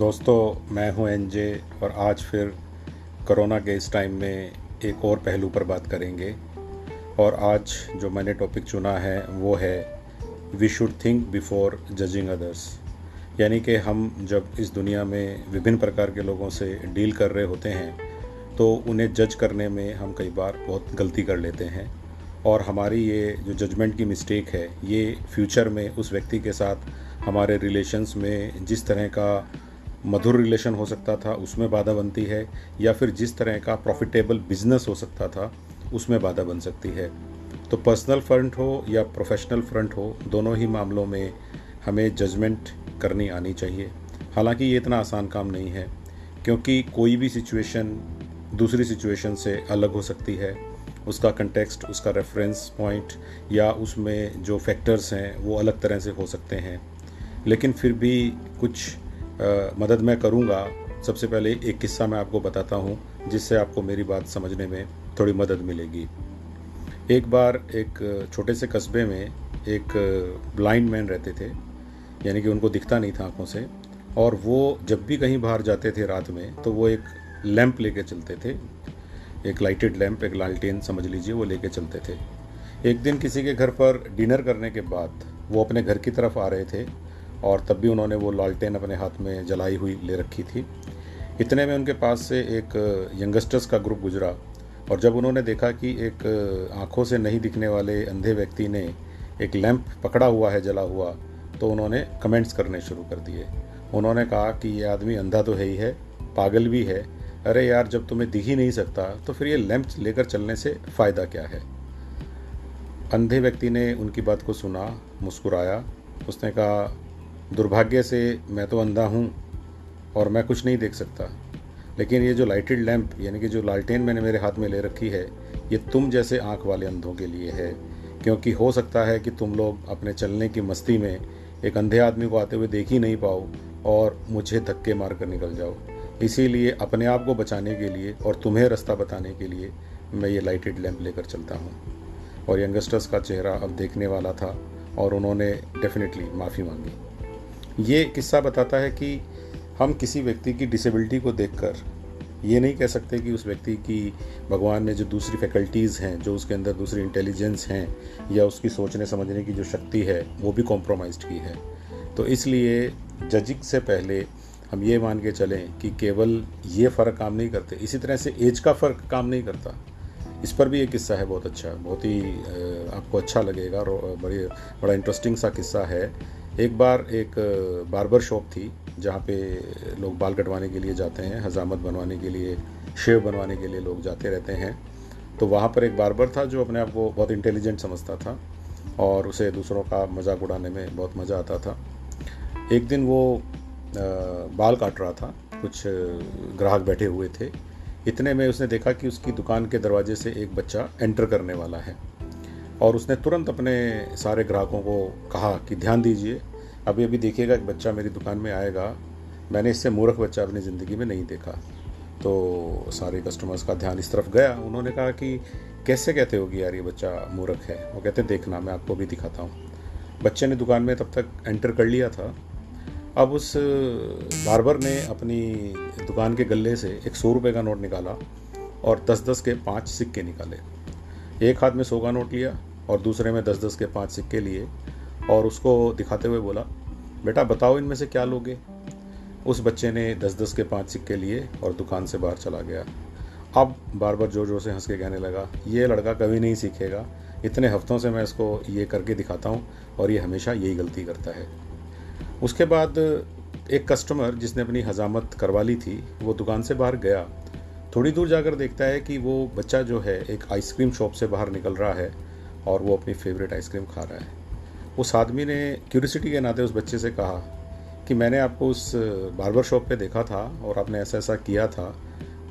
दोस्तों, मैं हूँ एनजे और आज फिर कोरोना के इस टाइम में एक और पहलू पर बात करेंगे। और आज जो मैंने टॉपिक चुना है, वो है we should think before judging others यानी कि हम जब इस दुनिया में विभिन्न प्रकार के लोगों से डील कर रहे होते हैं तो उन्हें जज करने में हम कई बार बहुत गलती कर लेते हैं। और हमारी ये जो जजमेंट की मिस्टेक है, ये फ्यूचर में उस व्यक्ति के साथ हमारे रिलेशंस में जिस तरह का मधुर रिलेशन हो सकता था, उसमें बाधा बनती है, या फिर जिस तरह का प्रॉफिटेबल बिज़नेस हो सकता था, उसमें बाधा बन सकती है। तो पर्सनल फ्रंट हो या प्रोफेशनल फ्रंट हो, दोनों ही मामलों में हमें जजमेंट करनी आनी चाहिए। हालाँकि ये इतना आसान काम नहीं है, क्योंकि कोई भी सिचुएशन दूसरी सिचुएशन से अलग हो सकती है। उसका कंटेक्स्ट उसका रेफरेंस पॉइंट या उसमें जो फैक्टर्स हैं, वो अलग तरह से हो सकते हैं। लेकिन फिर भी कुछ मदद मैं करूँगा। सबसे पहले एक किस्सा मैं आपको बताता हूँ, जिससे आपको मेरी बात समझने में थोड़ी मदद मिलेगी। एक बार एक छोटे से कस्बे में एक ब्लाइंड मैन रहते थे, यानी कि उनको दिखता नहीं था आँखों से, और वो जब भी कहीं बाहर जाते थे रात में तो वो एक लैंप लेके चलते थे। एक लाइटेड लैंप, एक लालटेन समझ लीजिए, वो लेके चलते थे। एक दिन किसी के घर पर डिनर करने के बाद वो अपने घर की तरफ़ आ रहे थे और तब भी उन्होंने वो लालटेन अपने हाथ में जलाई हुई ले रखी थी। इतने में उनके पास से एक यंगस्टर्स का ग्रुप गुजरा और जब उन्होंने देखा कि एक आँखों से नहीं दिखने वाले अंधे व्यक्ति ने एक लैंप पकड़ा हुआ है, जला हुआ तो उन्होंने कमेंट्स करने शुरू कर दिए। उन्होंने कहा कि ये आदमी अंधा तो है ही है, पागल भी है। अरे यार, जब तुम्हें दिख ही नहीं सकता तो फिर ये लैंप लेकर चलने से फ़ायदा क्या है? अंधे व्यक्ति ने उनकी बात को सुना, मुस्कुराया। उसने कहा दुर्भाग्य से मैं तो अंधा हूँ और मैं कुछ नहीं देख सकता। लेकिन ये जो लाइटेड लैंप यानी कि जो लालटेन मैंने मेरे हाथ में ले रखी है, ये तुम जैसे आँख वाले अंधों के लिए है। क्योंकि हो सकता है कि तुम लोग अपने चलने की मस्ती में एक अंधे आदमी को आते हुए देख ही नहीं पाओ और मुझे धक्के मार कर निकल जाओ। इसीलिए अपने आप को बचाने के लिए और तुम्हें रास्ता बताने के लिए मैं ये लाइटेड लैंप लेकर चलता हूँ। और यंगस्टर्स का चेहरा अब देखने वाला था और उन्होंने डेफिनेटली माफ़ी मांगी। ये किस्सा बताता है कि हम किसी व्यक्ति की डिसेबिलिटी को देखकर ये नहीं कह सकते कि उस व्यक्ति की भगवान ने जो दूसरी फैकल्टीज़ हैं, जो उसके अंदर दूसरी इंटेलिजेंस हैं, या उसकी सोचने समझने की जो शक्ति है, वो भी कॉम्प्रोमाइज़ की है। तो इसलिए जजिंग से पहले हम ये मान के चलें कि केवल ये फ़र्क काम नहीं करते। इसी तरह से एज का फ़र्क काम नहीं करता। इस पर भी एक किस्सा है, बहुत अच्छा बहुत ही आपको अच्छा लगेगा और बड़ी, बड़ा इंटरेस्टिंग सा किस्सा है। एक बार एक बार्बर शॉप थी, जहाँ पे लोग बाल कटवाने के लिए जाते हैं, हजामत बनवाने के लिए, शेव बनवाने के लिए लोग जाते रहते हैं। तो वहाँ पर एक बार्बर था जो अपने आप को बहुत इंटेलिजेंट समझता था और उसे दूसरों का मज़ाक उड़ाने में बहुत मज़ा आता था। एक दिन वो बाल काट रहा था, कुछ ग्राहक बैठे हुए थे। इतने में उसने देखा कि उसकी दुकान के दरवाजे से एक बच्चा एंटर करने वाला है। और उसने तुरंत अपने सारे ग्राहकों को कहा कि ध्यान दीजिए, अभी अभी देखिएगा, एक बच्चा मेरी दुकान में आएगा, मैंने इससे मूर्ख बच्चा अपनी ज़िंदगी में नहीं देखा। तो सारे कस्टमर्स का ध्यान इस तरफ़ गया। उन्होंने कहा कि कैसे कहते हो कि यार, ये बच्चा मूर्ख है? वो कहते, देखना, मैं आपको भी दिखाता हूँ। बच्चे ने दुकान में तब तक एंटर कर लिया था। अब उस, बार्बर ने अपनी दुकान के गले से एक सौ रुपये का नोट निकाला और दस दस के पाँच सिक्के निकाले। एक हाथ में सौ का नोट लिया और दूसरे में दस दस के पाँच सिक्के लिए और उसको दिखाते हुए बोला, बेटा, बताओ इनमें से क्या लोगे? उस बच्चे ने दस दस के पाँच सिक्के लिए और दुकान से बाहर चला गया। अब बार बार ज़ोर ज़ोर से हंस के कहने लगा, ये लड़का कभी नहीं सीखेगा। इतने हफ्तों से मैं इसको ये करके दिखाता हूँ और ये हमेशा यही गलती करता है। उसके बाद एक कस्टमर जिसने अपनी हजामत करवा ली थी, वो दुकान से बाहर गया। थोड़ी दूर जाकर देखता है कि वो बच्चा जो है एक आइसक्रीम शॉप से बाहर निकल रहा है। और वो अपनी फेवरेट आइसक्रीम खा रहा है। उस आदमी ने क्यूरिसिटी के नाते उस बच्चे से कहा कि मैंने आपको उस बार्बर शॉप पे देखा था और आपने ऐसा ऐसा किया था।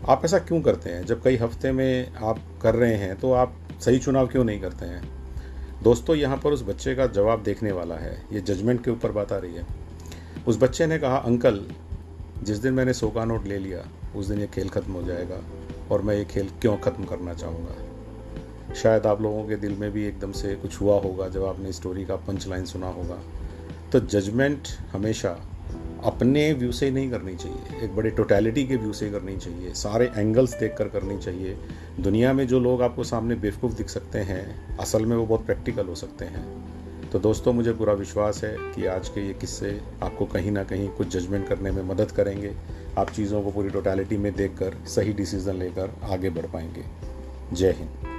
आप ऐसा क्यों करते हैं? जब कई हफ़्ते में आप कर रहे हैं तो आप सही चुनाव क्यों नहीं करते हैं? दोस्तों, यहाँ पर उस बच्चे का जवाब देखने वाला है। ये जजमेंट के ऊपर बात आ रही है। उस बच्चे ने कहा, अंकल, जिस दिन मैंने सौ का नोट ले लिया, उस दिन ये खेल ख़त्म हो जाएगा और मैं ये खेल क्यों ख़त्म करना चाहूँगा? शायद आप लोगों के दिल में भी एकदम से कुछ हुआ होगा जब आपने स्टोरी का पंच लाइन सुना होगा। तो जजमेंट हमेशा अपने व्यू से नहीं करनी चाहिए। एक बड़े टोटलिटी के व्यू से करनी चाहिए। सारे एंगल्स देख कर करनी चाहिए। दुनिया में जो लोग आपको सामने बेवकूफ़ दिख सकते हैं, असल में वो बहुत प्रैक्टिकल हो सकते हैं। तो दोस्तों, मुझे पूरा विश्वास है कि आज के ये किस्से आपको कहीं ना कहीं कुछ जजमेंट करने में मदद करेंगे। आप चीज़ों को पूरी टोटैलिटी में देखकर, सही डिसीज़न लेकर आगे बढ़ पाएँगे। जय हिंद।